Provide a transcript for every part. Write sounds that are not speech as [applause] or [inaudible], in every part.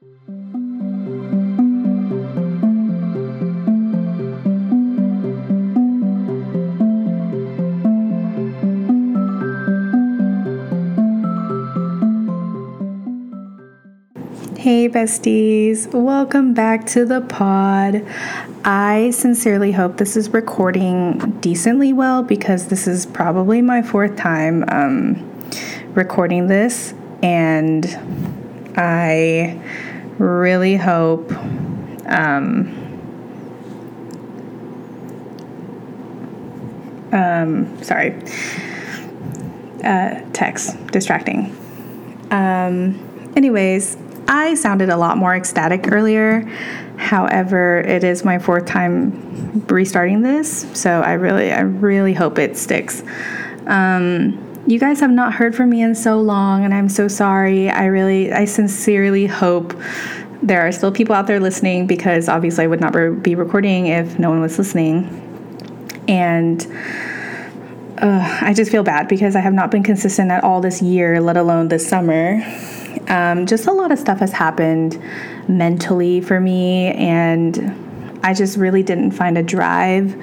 Hey, besties, welcome back to the pod. I sincerely hope this is recording decently well because this is probably my fourth time um, recording this, and I really hope. Um, um, sorry, uh, text distracting. Um, anyways, I sounded a lot more ecstatic earlier. However, it is my fourth time restarting this, so I really, I really hope it sticks. Um, you guys have not heard from me in so long, and I'm so sorry. I really, I sincerely hope there are still people out there listening because obviously I would not be recording if no one was listening. And uh, I just feel bad because I have not been consistent at all this year, let alone this summer. Um, just a lot of stuff has happened mentally for me, and I just really didn't find a drive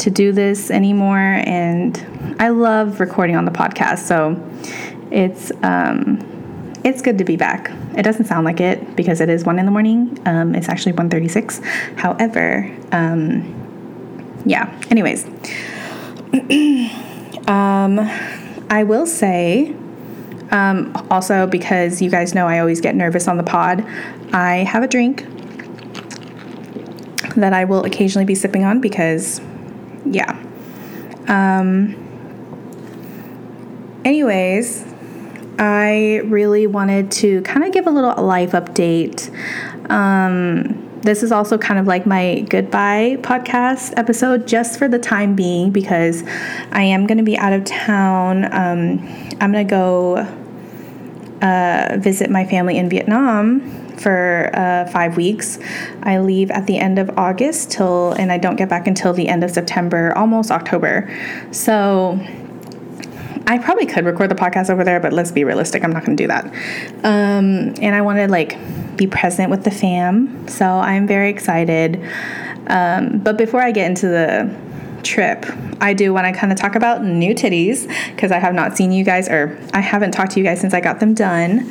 to do this anymore. And I love recording on the podcast, so it's um, it's good to be back. It doesn't sound like it because it is one in the morning. Um, it's actually 1.36. However, um, yeah. Anyways, [clears throat] um, I will say um, also, because you guys know I always get nervous on the pod, I have a drink that I will occasionally be sipping on because, yeah. Um, anyways, I really wanted to kind of give a little life update. Um, this is also kind of like my goodbye podcast episode, just for the time being, because I am going to be out of town. Um, I'm going to go uh, visit my family in Vietnam for uh, five weeks. I leave at the end of August till, and I don't get back until the end of September, almost October. So I probably could record the podcast over there, but let's be realistic. I'm not going to do that. Um, and I want to like be present with the fam, so I'm very excited. Um, but before I get into the trip, I do when I kind of talk about new titties because I have not seen you guys, or I haven't talked to you guys since I got them done.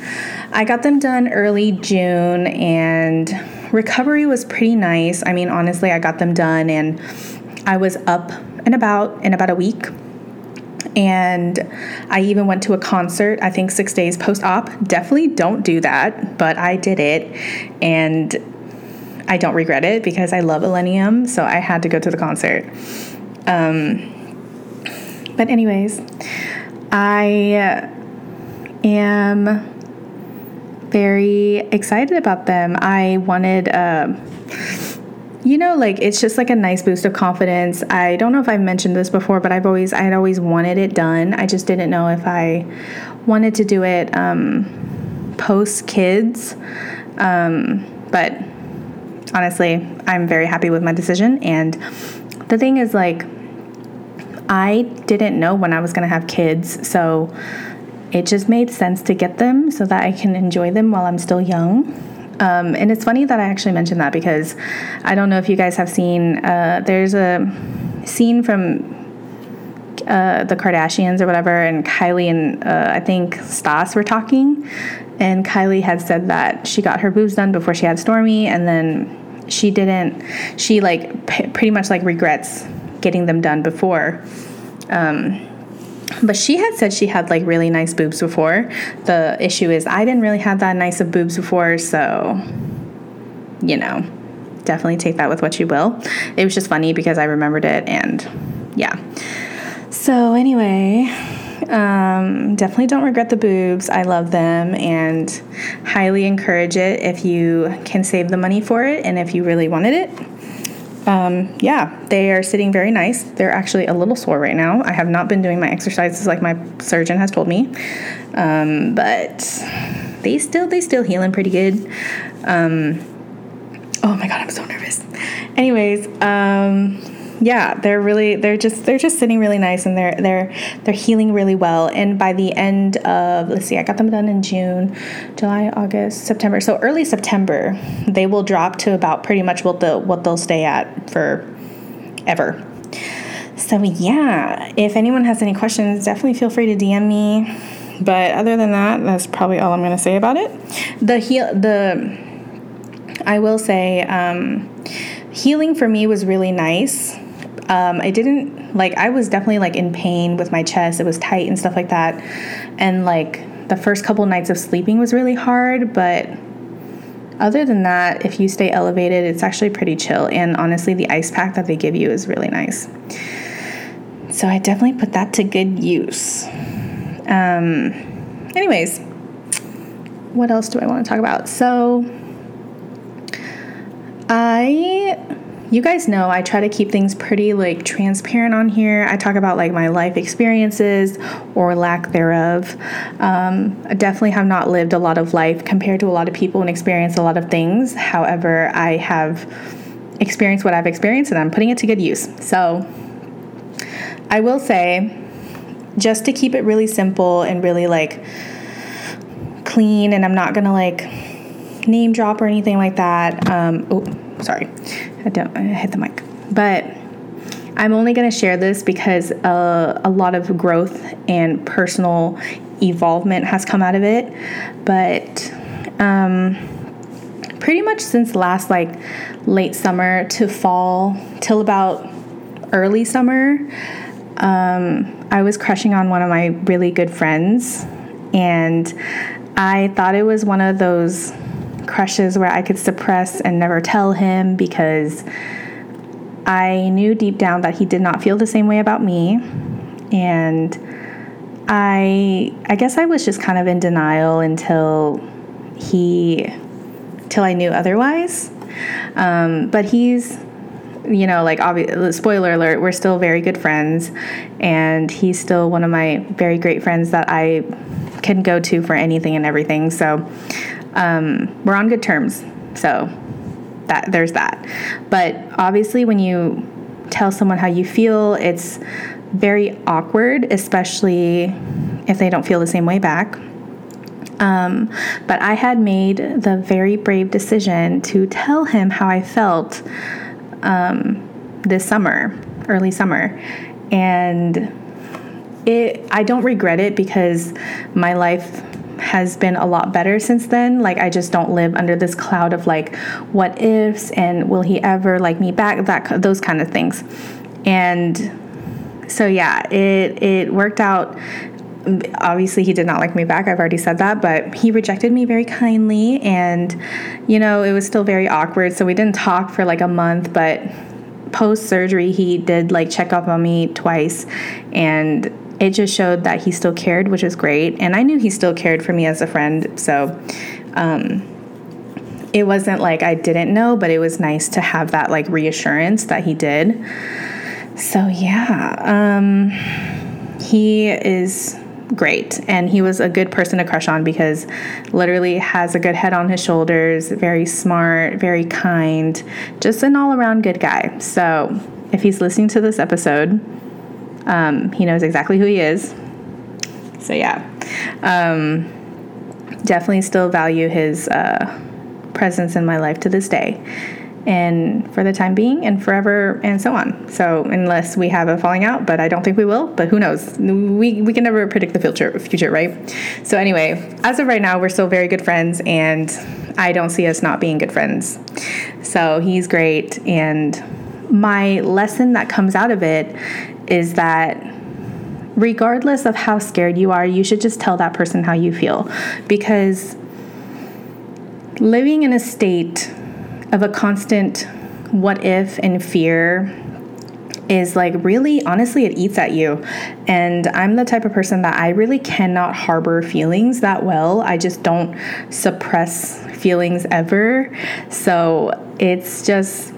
I got them done early June, and recovery was pretty nice. I mean, honestly, I got them done, and I was up and about in about a week. And I even went to a concert, I think six days post op. Definitely don't do that, but I did it. And I don't regret it because I love Illenium, so I had to go to the concert. Um, but, anyways, I am very excited about them. I wanted, uh, you know, like it's just like a nice boost of confidence. I don't know if I've mentioned this before, but I've always, I had always wanted it done. I just didn't know if I wanted to do it um, post kids. Um, but honestly, I'm very happy with my decision. And the thing is, like, I didn't know when I was going to have kids, so it just made sense to get them so that I can enjoy them while I'm still young. Um, and it's funny that I actually mentioned that because I don't know if you guys have seen, uh, there's a scene from uh, the Kardashians or whatever, and Kylie and uh, I think Stas were talking, and Kylie had said that she got her boobs done before she had Stormi, and then she didn't. She like p- pretty much like regrets getting them done before. Um, but she had said she had like really nice boobs before. The issue is I didn't really have that nice of boobs before, so you know, definitely take that with what you will. It was just funny because I remembered it and yeah. So anyway, um, definitely don't regret the boobs. I love them and highly encourage it if you can save the money for it and if you really wanted it um, yeah, they are sitting very nice. They're actually a little sore right now. I have not been doing my exercises like my surgeon has told me, um, but they still they still healing pretty good. Um, oh my god, I'm so nervous. Anyways, um, yeah, they're really they're just they're just sitting really nice and they're they're they're healing really well. And by the end of let's see, I got them done in June, July, August, September. So early September, they will drop to about pretty much what the what they'll stay at for ever. So yeah, if anyone has any questions, definitely feel free to DM me. But other than that, that's probably all I'm going to say about it. The heal the I will say um, healing for me was really nice. Um, I didn't like I was definitely like in pain with my chest. It was tight and stuff like that. And like the first couple nights of sleeping was really hard, but other than that, if you stay elevated, it's actually pretty chill. And honestly, the ice pack that they give you is really nice. So I definitely put that to good use. Um, anyways, what else do I want to talk about? So I you guys know I try to keep things pretty like transparent on here. I talk about like my life experiences or lack thereof. Um, I definitely have not lived a lot of life compared to a lot of people and experienced a lot of things. However, I have experienced what I've experienced and I'm putting it to good use. So I will say, just to keep it really simple and really like clean, and I'm not gonna like name drop or anything like that. Um, oh, sorry, I don't I hit the mic, but I'm only going to share this because uh, a lot of growth and personal evolvement has come out of it. But um, pretty much since last like late summer to fall till about early summer, um, I was crushing on one of my really good friends, and I thought it was one of those crushes where I could suppress and never tell him because I knew deep down that he did not feel the same way about me. And I I guess I was just kind of in denial until he till I knew otherwise. Um, but he's you know, like obvious spoiler alert, we're still very good friends and he's still one of my very great friends that I can go to for anything and everything. So um, we're on good terms. So that there's that. But obviously, when you tell someone how you feel, it's very awkward, especially if they don't feel the same way back. Um, but I had made the very brave decision to tell him how I felt um, this summer, early summer, and it. I don't regret it because my life has been a lot better since then. Like I just don't live under this cloud of like what ifs and will he ever like me back that those kind of things. And so yeah, it it worked out obviously he did not like me back i've already said that but he rejected me very kindly and you know it was still very awkward so we didn't talk for like a month but post surgery he did like check up on me twice and it just showed that he still cared, which is great. And I knew he still cared for me as a friend. So um, it wasn't like I didn't know, but it was nice to have that like reassurance that he did. So yeah, um, he is great and he was a good person to crush on because literally has a good head on his shoulders very smart very kind just an all-around good guy so if he's listening to this episode um, he knows exactly who he is. So, yeah. Um, definitely still value his uh, presence in my life to this day and for the time being and forever and so on. So unless we have a falling out, but I don't think we will, but who knows? We, we can never predict the future, future, right? So anyway, as of right now, we're still very good friends and I don't see us not being good friends. So he's great and my lesson that comes out of it is that regardless of how scared you are, you should just tell that person how you feel. Because living in a state of a constant what if and fear is like really honestly it eats at you. And i'm the type of person that i really cannot harbor feelings that well. I just don't suppress feelings ever. So it's just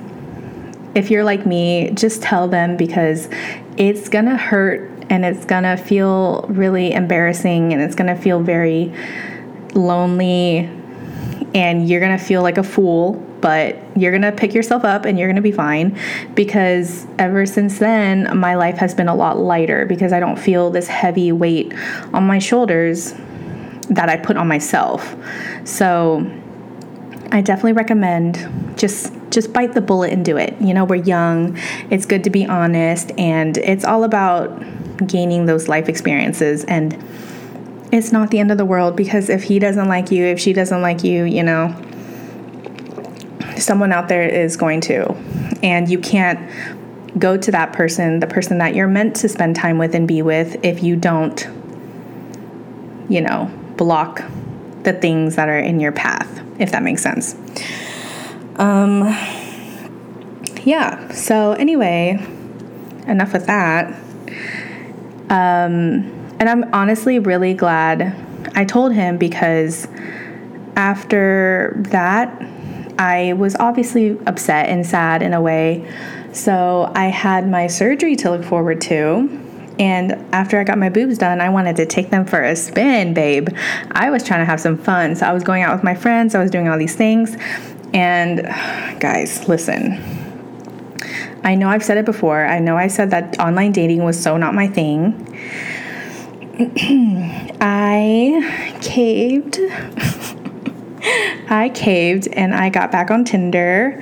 if you're like me just tell them because it's gonna hurt and it's gonna feel really embarrassing and it's gonna feel very lonely and you're gonna feel like a fool, but you're gonna pick yourself up and you're gonna be fine because ever since then, my life has been a lot lighter because I don't feel this heavy weight on my shoulders that I put on myself. So I definitely recommend just just bite the bullet and do it. You know, we're young. It's good to be honest and it's all about gaining those life experiences and it's not the end of the world because if he doesn't like you, if she doesn't like you, you know, someone out there is going to. And you can't go to that person, the person that you're meant to spend time with and be with, if you don't, you know, block the things that are in your path, if that makes sense. Um, yeah, so anyway, enough with that. Um, and I'm honestly really glad I told him because after that, I was obviously upset and sad in a way. So I had my surgery to look forward to. And after I got my boobs done, I wanted to take them for a spin, babe. I was trying to have some fun. So I was going out with my friends, I was doing all these things. And guys, listen. I know I've said it before. I know I said that online dating was so not my thing. [clears throat] I caved. [laughs] I caved and I got back on Tinder.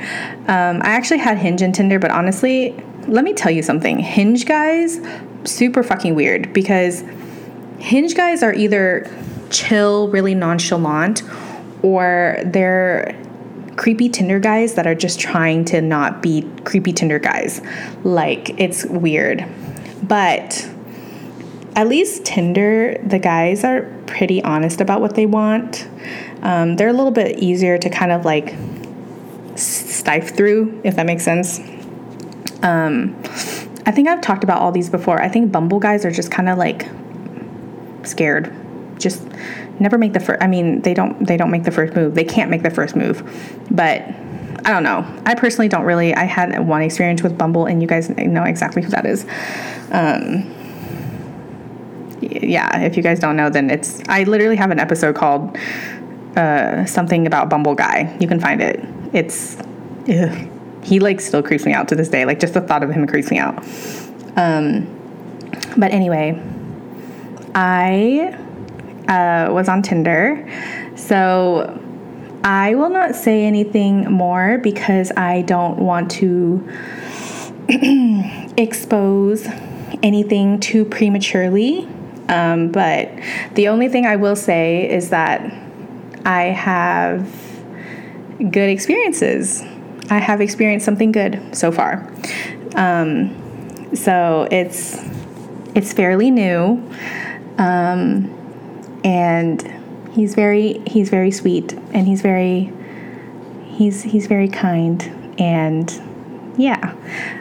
Um, I actually had Hinge and Tinder, but honestly, let me tell you something. Hinge guys, super fucking weird because Hinge guys are either chill, really nonchalant, or they're creepy Tinder guys that are just trying to not be creepy Tinder guys. Like, it's weird. But at least Tinder, the guys are pretty honest about what they want. Um, they're a little bit easier to kind of like stife through, if that makes sense. Um, I think I've talked about all these before. I think Bumble guys are just kind of like scared. Just never make the first. I mean, they don't. They don't make the first move. They can't make the first move. But I don't know. I personally don't really. I had one experience with Bumble, and you guys know exactly who that is. Um, yeah, if you guys don't know, then it's I literally have an episode called uh, something about Bumble Guy. You can find it. It's ugh. he like still creeps me out to this day. Like just the thought of him creeps me out. Um, but anyway, I uh, was on Tinder, so I will not say anything more because I don't want to [clears throat] expose anything too prematurely um, but the only thing I will say is that I have good experiences. I have experienced something good so far. Um, so it's it's fairly new, um, and he's very he's very sweet and he's very he's he's very kind. And yeah,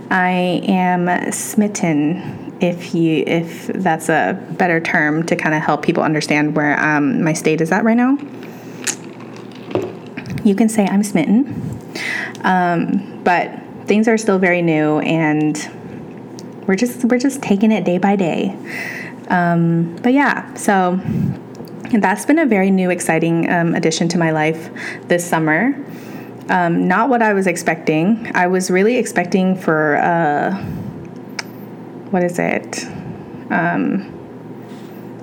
I am smitten if you if that's a better term to kind of help people understand where um, my state is at right now. You can say i'm smitten um, but things are still very new and we're just we're just taking it day by day. Um, but yeah so that's been a very new exciting um, addition to my life this summer um, not what i was expecting i was really expecting for uh, what is it? Um,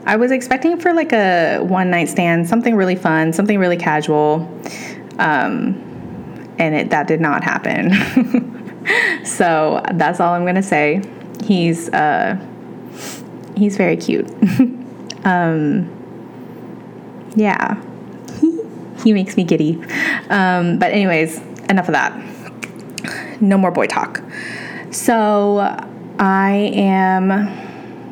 I was expecting for like a one night stand, something really fun, something really casual, um, and it that did not happen. [laughs] so that's all I'm gonna say. He's uh, he's very cute. [laughs] um, yeah, [laughs] he makes me giddy. Um, but anyways, enough of that. No more boy talk. So I am,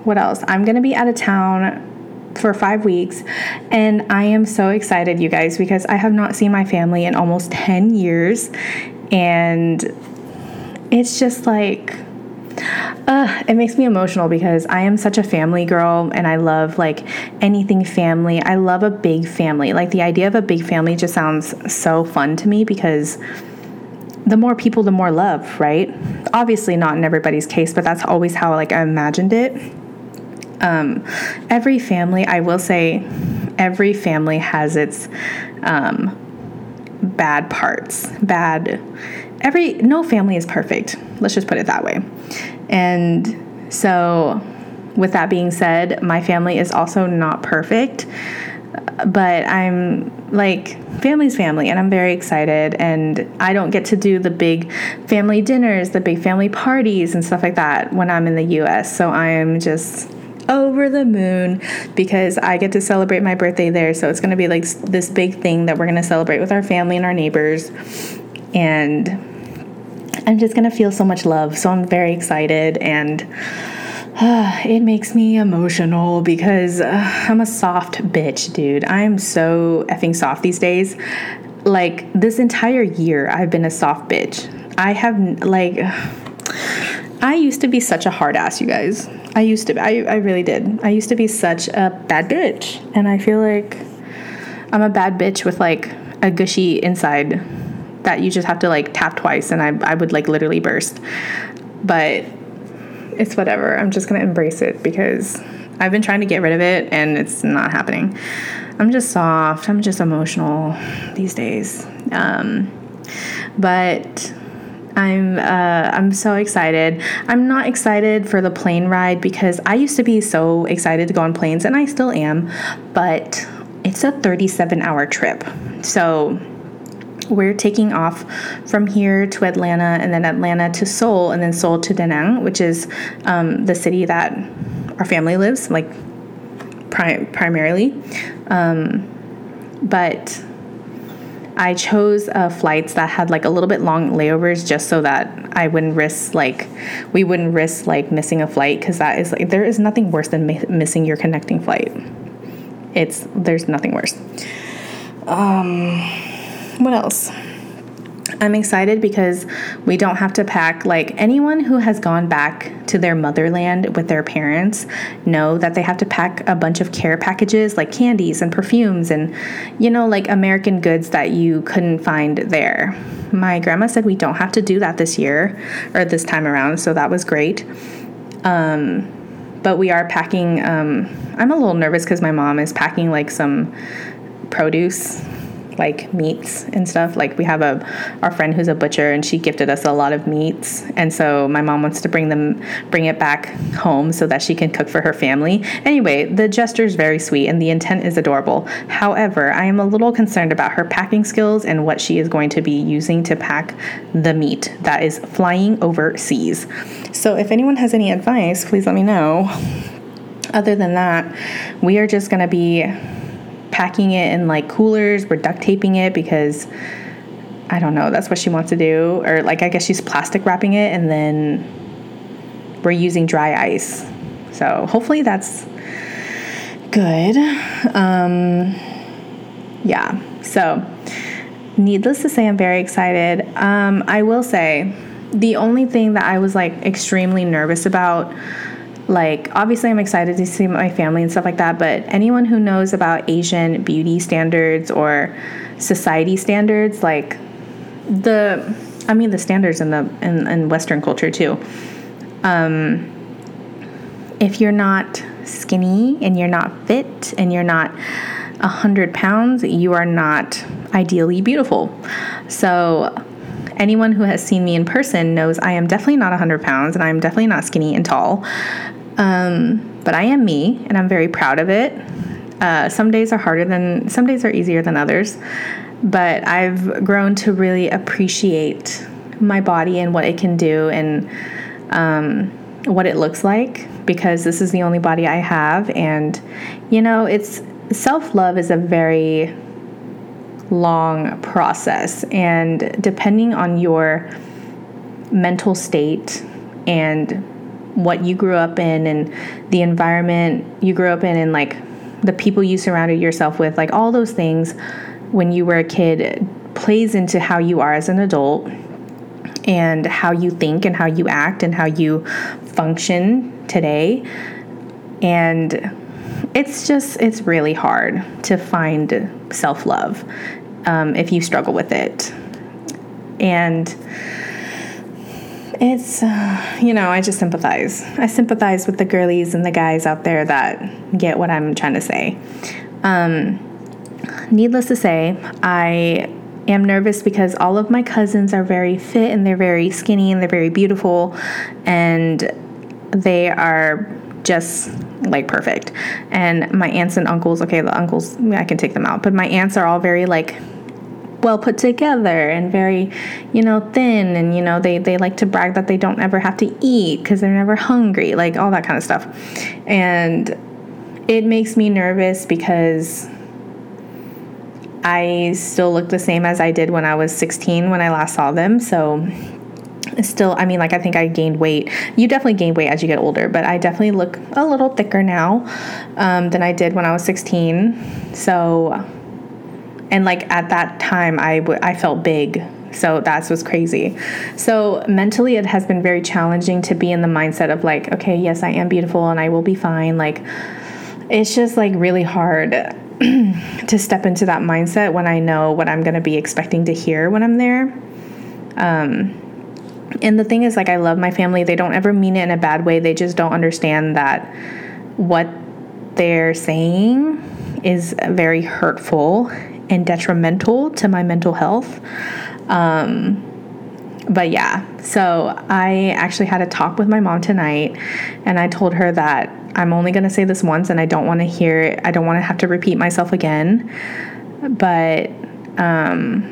what else? I'm going to be out of town for five weeks. And I am so excited, you guys, because I have not seen my family in almost 10 years. And it's just like, uh, it makes me emotional because I am such a family girl and I love like anything family. I love a big family. Like the idea of a big family just sounds so fun to me because the more people, the more love, right? Obviously, not in everybody's case, but that's always how like I imagined it. Um, every family, I will say, every family has its um, bad parts, bad every no family is perfect. Let's just put it that way. And so with that being said, my family is also not perfect, but I'm like family's family and I'm very excited and I don't get to do the big family dinners, the big family parties and stuff like that when I'm in the US. So I am just over the moon because I get to celebrate my birthday there. So it's going to be like this big thing that we're going to celebrate with our family and our neighbors. And I'm just going to feel so much love. So I'm very excited and uh, [sighs] it makes me emotional because uh, [sighs] I'm a soft bitch, dude. I'm so effing soft these days. Like this entire year, I've been a soft bitch. I have like [sighs] I used to be such a hard ass, you guys. I used to, I, I really did. I used to be such a bad bitch. And I feel like I'm a bad bitch with like a gushy inside that you just have to like tap twice and I, I would like literally burst. But it's whatever. I'm just going to embrace it because I've been trying to get rid of it and it's not happening. I'm just soft. I'm just emotional these days. Um, but I'm uh, I'm so excited. I'm not excited for the plane ride because I used to be so excited to go on planes, and I still am, but it's a 37 hour trip. So we're taking off from here to Atlanta, and then Atlanta to Seoul, and then Seoul to Da Nang, which is um, the city that our family lives, like pri- primarily. Um, but I chose uh, flights that had like a little bit long layovers just so that I wouldn't risk like we wouldn't risk like missing a flight because that is like there is nothing worse than mi- missing your connecting flight. It's there's nothing worse. Um, what else? I'm excited because we don't have to pack like anyone who has gone back to their motherland with their parents know that they have to pack a bunch of care packages like candies and perfumes and you know like American goods that you couldn't find there. My grandma said we don't have to do that this year or this time around, so that was great. Um, but we are packing um, I'm a little nervous cuz my mom is packing like some produce like meats and stuff. Like we have a our friend who's a butcher and she gifted us a lot of meats. And so my mom wants to bring them bring it back home so that she can cook for her family. Anyway, the gesture is very sweet and the intent is adorable. However, I am a little concerned about her packing skills and what she is going to be using to pack the meat that is flying overseas. So if anyone has any advice, please let me know. Other than that, we are just going to be packing it in like coolers. We're duct taping it because I don't know, that's what she wants to do. Or like I guess she's plastic wrapping it and then we're using dry ice. So hopefully that's good. Um, yeah. So needless to say, I'm very excited. Um, I will say the only thing that I was like extremely nervous about like obviously i'm excited to see my family and stuff like that but anyone who knows about asian beauty standards or society standards like the i mean the standards in the in, in western culture too. Um if you're not skinny and you're not fit and you're not a hundred pounds you are not ideally beautiful. So anyone who has seen me in person knows I am definitely not 100 pounds and I'm definitely not skinny and tall. Um, but I am me, and I'm very proud of it. Uh, some days are harder than, some days are easier than others. But I've grown to really appreciate my body and what it can do and um, what it looks like because this is the only body I have. And, you know, it's self love is a very long process. And depending on your mental state and what you grew up in and the environment you grew up in and like the people you surrounded yourself with, like all those things when you were a kid plays into how you are as an adult and how you think and how you act and how you function today. And it's just, it's really hard to find self love um, if you struggle with it. And it's uh, you know i just sympathize i sympathize with the girlies and the guys out there that get what i'm trying to say um, needless to say i am nervous because all of my cousins are very fit and they're very skinny and they're very beautiful and they are just like perfect. And my aunts and uncles, okay, the uncles, I can take them out, but my aunts are all very like well put together and very, you know, thin. And, you know, they, they like to brag that they don't ever have to eat because they're never hungry, like all that kind of stuff. And it makes me nervous because I still look the same as I did when I was 16 when I last saw them. So still i mean like i think i gained weight. You definitely gain weight as you get older but i definitely look a little thicker now um, than i did when i was 16 so and like at that time I, w- I felt big. So that's what's crazy. So mentally it has been very challenging to be in the mindset of like okay yes i am beautiful and i will be fine. Like it's just like really hard [clears throat] to step into that mindset when i know what i'm going to be expecting to hear when i'm there. Um, and the thing is like i love my family. They don't ever mean it in a bad way. They just don't understand that what they're saying is very hurtful and detrimental to my mental health. Um, but yeah so i actually had a talk with my mom tonight and i told her that i'm only going to say this once and i don't want to hear it i don't want to have to repeat myself again. But um,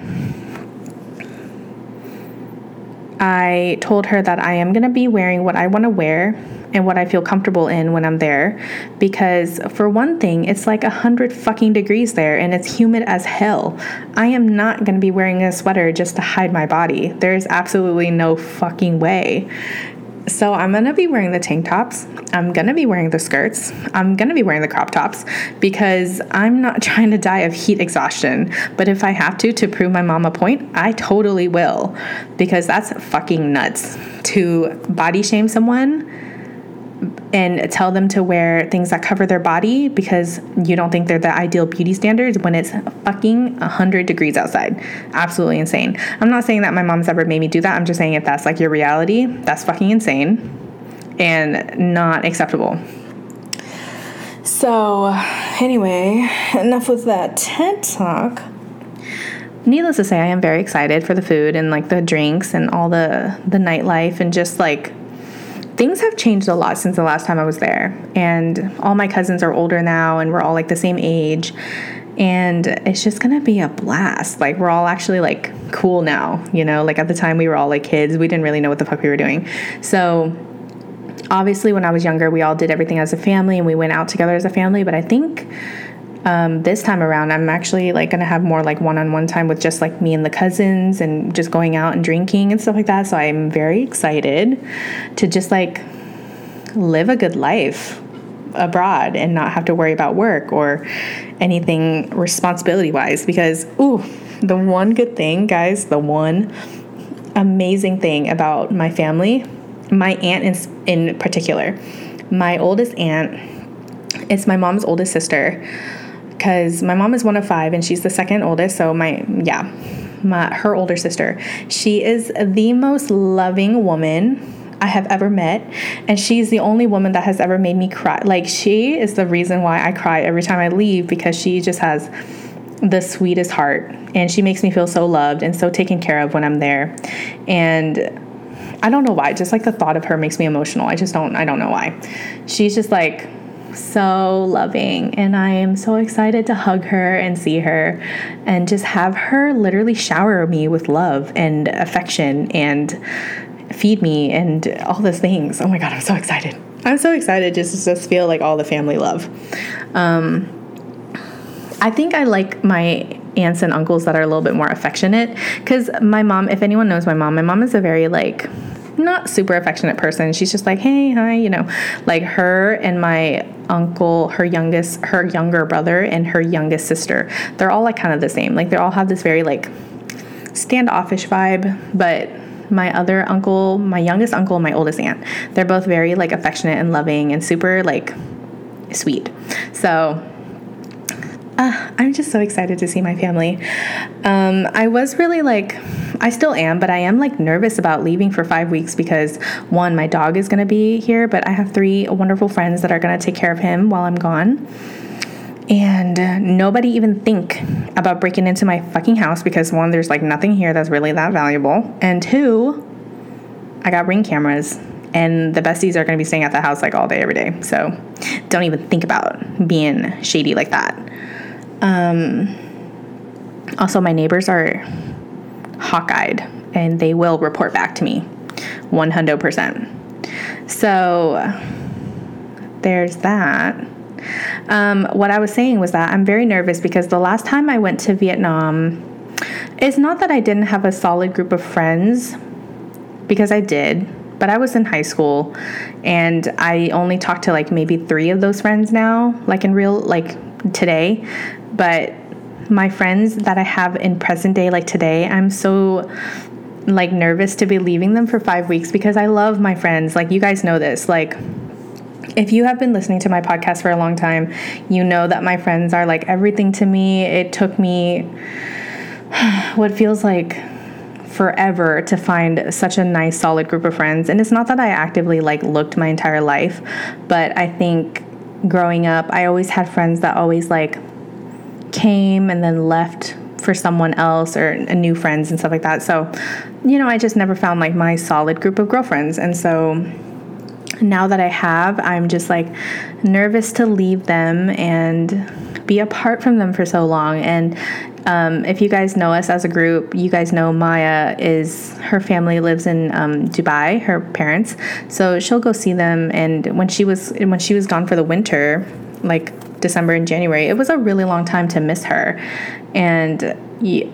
I told her that I am going to be wearing what I want to wear and what I feel comfortable in when I'm there because for one thing, it's like a hundred fucking degrees there and it's humid as hell. I am not going to be wearing a sweater just to hide my body. There's absolutely no fucking way. So I'm gonna be wearing the tank tops. I'm gonna be wearing the skirts. I'm gonna be wearing the crop tops because I'm not [laughs] trying to die of heat exhaustion. But if I have to to prove my mom a point, I totally will because that's fucking nuts to body shame someone and tell them to wear things that cover their body because you don't think they're the ideal beauty standards when it's fucking 100 degrees outside. Absolutely insane. I'm not saying that my mom's ever made me do that. I'm just saying if that's like your reality, that's fucking insane and not acceptable. So, anyway, enough with that TED talk. Needless to say, I am very excited for the food and like the drinks and all the the nightlife and just like things have changed a lot since the last time I was there. And all my cousins are older now and we're all like the same age. And it's just gonna be a blast. Like, we're all actually like cool now, you know? Like, at the time we were all like kids, we didn't really know what the fuck we were doing. So, obviously, when I was younger, we all did everything as a family and we went out together as a family. But I think um, this time around, I'm actually like gonna have more like one-on-one time with just like me and the cousins, and just going out and drinking and stuff like that. So I'm very excited to just like live a good life abroad and not have to worry about work or anything responsibility wise. Because ooh, the one good thing, guys, the one amazing thing about my family, my aunt in, in particular, my oldest aunt, it's my mom's oldest sister because my mom is one of five and she's the second oldest. So my yeah, my her older sister. She is the most loving woman I have ever met. And she's the only woman that has ever made me cry. Like, she is the reason why I cry every time I leave because she just has the sweetest heart. And she makes me feel so loved and so taken care of when I'm there. And I don't know why. Just like the thought of her makes me emotional. I just don't, I don't know why. She's just like, so loving and I am so excited to hug her and see her and just have her literally shower me with love and affection and feed me and all those things. Oh my god, I'm so excited. I'm so excited just to just feel like all the family love. Um, I think I like my aunts and uncles that are a little bit more affectionate because my mom, if anyone knows my mom, my mom is a very like not super affectionate person. She's just like, hey, hi, you know, like her and my uncle, her youngest, her younger brother, and her youngest sister. They're all like kind of the same. Like they all have this very like standoffish vibe, but my other uncle, my youngest uncle, my oldest aunt, they're both very like affectionate and loving and super like sweet. So uh, I'm just so excited to see my family. Um, I was really like, I still am, but I am like nervous about leaving for five weeks because one, my dog is going to be here, but I have three wonderful friends that are going to take care of him while I'm gone. and nobody even think about breaking into my fucking house because one there's like nothing here that's really that valuable and two i got ring cameras and the besties are going to be staying at the house like all day every day so don't even think about being shady like that um, also my neighbors are hawk-eyed and they will report back to me 100% so there's that um, what I was saying was that I'm very nervous because the last time I went to Vietnam, it's not that I didn't have a solid group of friends, because I did, but I was in high school and I only talked to like maybe three of those friends now, like in real, like today. But my friends that I have in present day, like today, I'm so like nervous to be leaving them for five weeks because I love my friends. Like, you guys know this. Like, if you have been listening to my podcast for a long time, you know that my friends are like everything to me. It took me [sighs] what feels like forever to find such a nice solid group of friends and it's not that i actively like looked my entire life but i think growing up i always had friends that always like came and then left for someone else or new friends and stuff like that so you know i just never found like my solid group of girlfriends and so now that I have, I'm just like nervous to leave them and be apart from them for so long. And um, if you guys know us as a group, you guys know Maya is her family lives in um, Dubai, her parents. So she'll go see them. And when she was when she was gone for the winter, like December and January, it was a really long time to miss her. And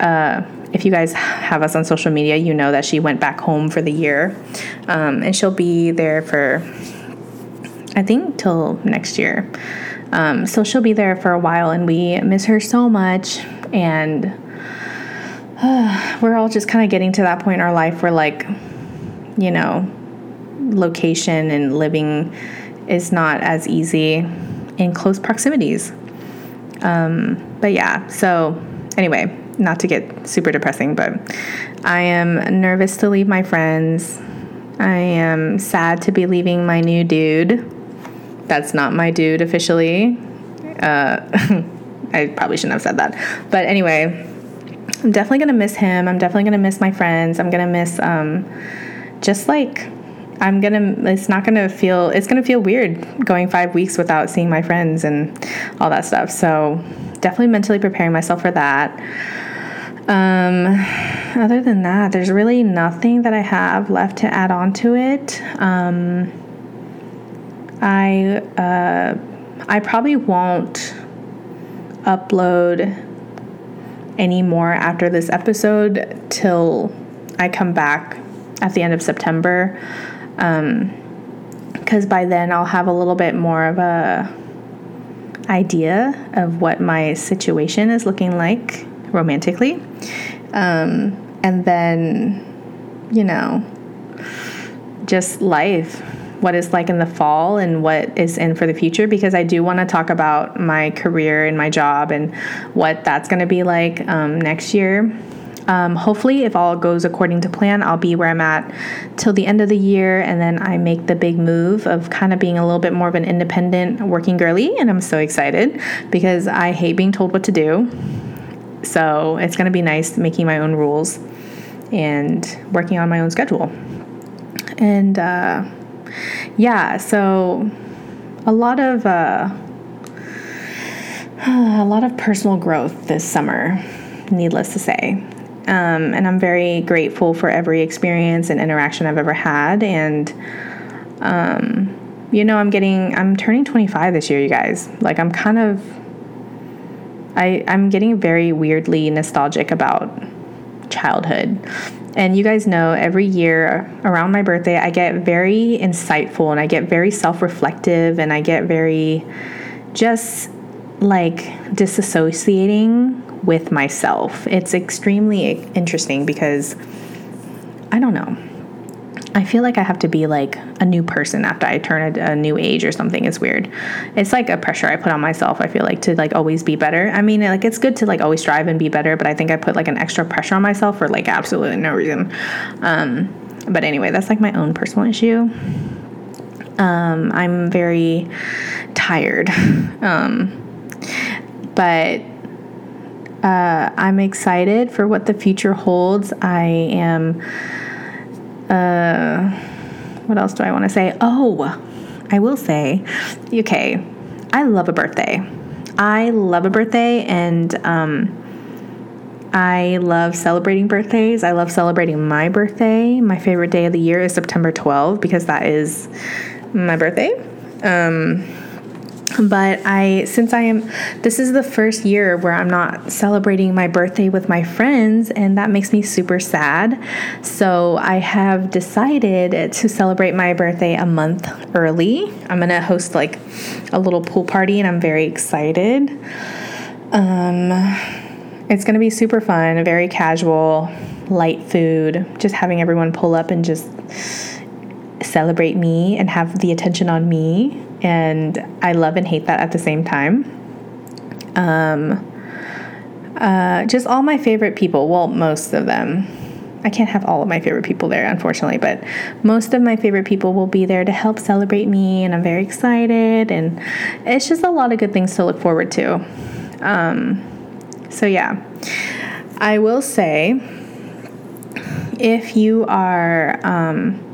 uh, if you guys have us on social media, you know that she went back home for the year. Um, and she'll be there for, I think, till next year. Um, so she'll be there for a while, and we miss her so much. And uh, [sighs] we're all just kind of getting to that point in our life where, like, you know, location and living is not as easy in close proximities. Um, but yeah, so anyway, not to get super depressing, but I am nervous to leave my friends. I am sad to be leaving my new dude. That's not my dude officially. Uh, [laughs] I probably shouldn't have said that. But anyway, I'm definitely gonna miss him. I'm definitely gonna miss my friends. I'm gonna miss um, just like I'm gonna. It's not gonna feel. It's gonna feel weird going five weeks without seeing my friends and all that stuff. So definitely mentally preparing myself for that. Um, other than that, there's really nothing that I have left to add on to it. Um, I uh, I probably won't upload any more after this episode till I come back at the end of September. Because um, by then I'll have a little bit more of a idea of what my situation is looking like romantically. Um, and then, you know, just life, what it's like in the fall and what is in for the future, because I do want to talk about my career and my job and what that's going to be like um, next year. Um, hopefully, if all goes according to plan, I'll be where I'm at till the end of the year, and then I make the big move of kind of being a little bit more of an independent working girly. And I'm so excited because I hate being told what to do. So it's to be nice making my own rules and working on my own schedule. And uh, yeah, so a lot of uh, [sighs] a lot of personal growth this summer, needless to say. Um, and I'm very grateful for every experience and interaction I've ever had. And um, you know, I'm getting, I'm turning 25 this year, you guys. Like, I'm kind of I, I'm getting very weirdly nostalgic about childhood. And you guys know every year around my birthday, I get very insightful and I get very self reflective and I get very just like disassociating with myself. It's extremely interesting because I don't know. I feel like I have to be like a new person after I turn a, a, new age or something. It's weird. It's like a pressure I put on myself. I feel like to like always be better. I mean, like it's good to like always strive and be better, but I think I put like an extra pressure on myself for like absolutely no reason. Um, but anyway, that's like my own personal issue. Um, I'm very tired. [laughs] Um, but uh, I'm excited for what the future holds. I am. Uh, what else do I want to say? Oh, I will say, okay, I love a birthday. I love a birthday, and um, I love celebrating birthdays. I love celebrating my birthday. My favorite day of the year is September 12th because that is my birthday. Um, but I, since I am, this is the first year where I'm not celebrating my birthday with my friends, and that makes me super sad. So I have decided to celebrate my birthday a month early. I'm gonna host like a little pool party, and I'm very excited. Um, it's gonna be super fun, very casual, light food, just having everyone pull up and just celebrate me and have the attention on me and I love and hate that at the same time. Um, uh, just all my favorite people. Well, most of them. I can't have all of my favorite people there, unfortunately, but most of my favorite people will be there to help celebrate me, and I'm very excited. And it's just a lot of good things to look forward to. Um, so, yeah, I will say if you are. Um,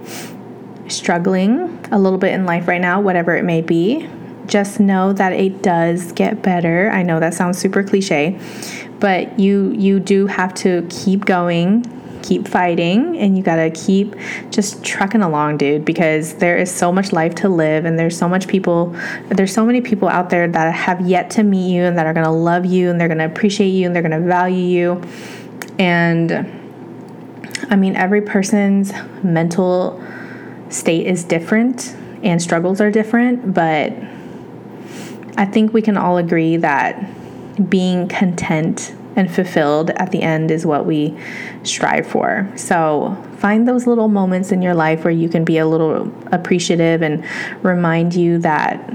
struggling a little bit in life right now, whatever it may be, just know that it does get better. I know that sounds super cliche, but you you do have to keep going, keep fighting, and you got to keep just trucking along, dude, because there is so much life to live and there's so much people there's so many people out there that have yet to meet you and that are going to love you and they're going to appreciate you and they're going to value you. And I mean, every person's mental state is different and struggles are different, but I think we can all agree that being content and fulfilled at the end is what we strive for. So find those little moments in your life where you can be a little appreciative and remind you that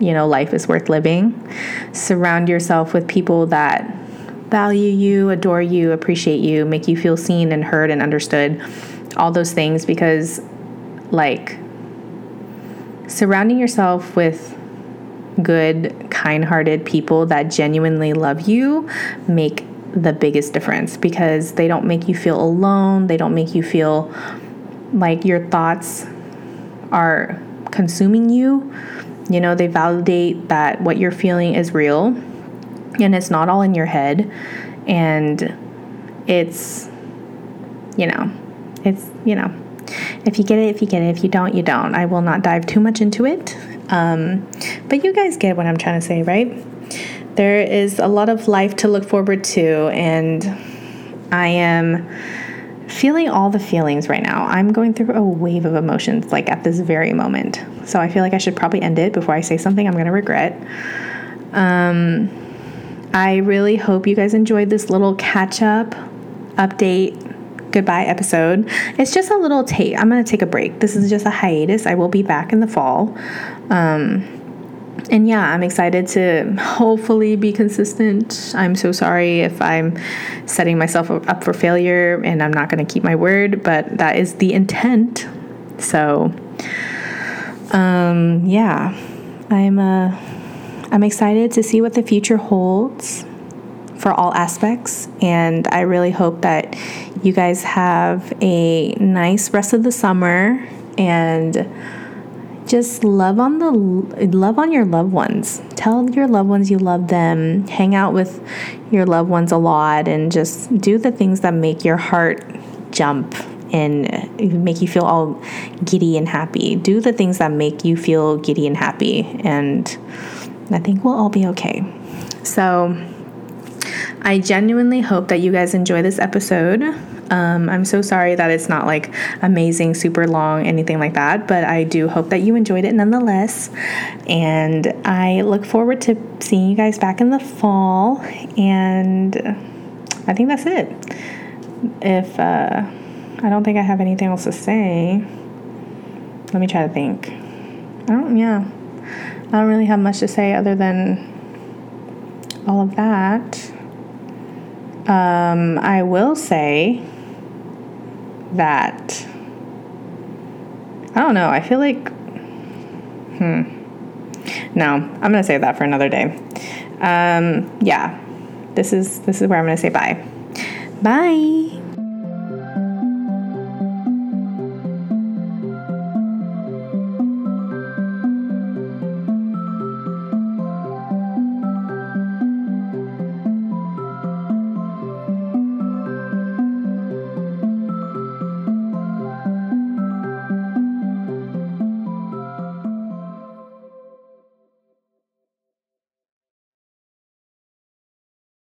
you know life is worth living. Surround yourself with people that value you, adore you, appreciate you, make you feel seen and heard and understood. All those things because like surrounding yourself with good, kind hearted people that genuinely love you make the biggest difference because they don't make you feel alone. They don't make you feel like your thoughts are consuming you. You know, they validate that what you're feeling is real and it's not all in your head. And it's, you know, it's, you know, if you get it, if you get it. If you don't, you don't. I will not dive too much into it. Um, but you guys get what I'm trying to say, right? There is a lot of life to look forward to, and I am feeling all the feelings right now. I'm going through a wave of emotions, like at this very moment. So I feel like I should probably end it before I say something I'm going to regret. Um, I really hope you guys enjoyed this little catch up update goodbye episode. It's just a little take. I'm going to take a break. This is just a hiatus. I will be back in the fall. Um, and yeah, I'm excited to hopefully be consistent. I'm so sorry if I'm setting myself up for failure and I'm not going to keep my word, but that is the intent. So, um, yeah, I'm uh, I'm excited to see what the future holds for all aspects. And I really hope that you guys have a nice rest of the summer and just love on the love on your loved ones. Tell your loved ones you love them. Hang out with your loved ones a lot and just do the things that make your heart jump and make you feel all giddy and happy. Do the things that make you feel giddy and happy and I think we'll all be okay. So I genuinely hope that you guys enjoy this episode. Um, I'm so sorry that it's not like amazing, super long, anything like that, but I do hope that you enjoyed it nonetheless. And I look forward to seeing you guys back in the fall. And I think that's it. If uh, I don't think I have anything else to say, let me try to think. I don't, yeah. I don't really have much to say other than all of that. Um, I will say that I don't know. I feel like, hmm. No, I'm to save that for another day. um, yeah, this is this is where I'm gonna say bye. Bye.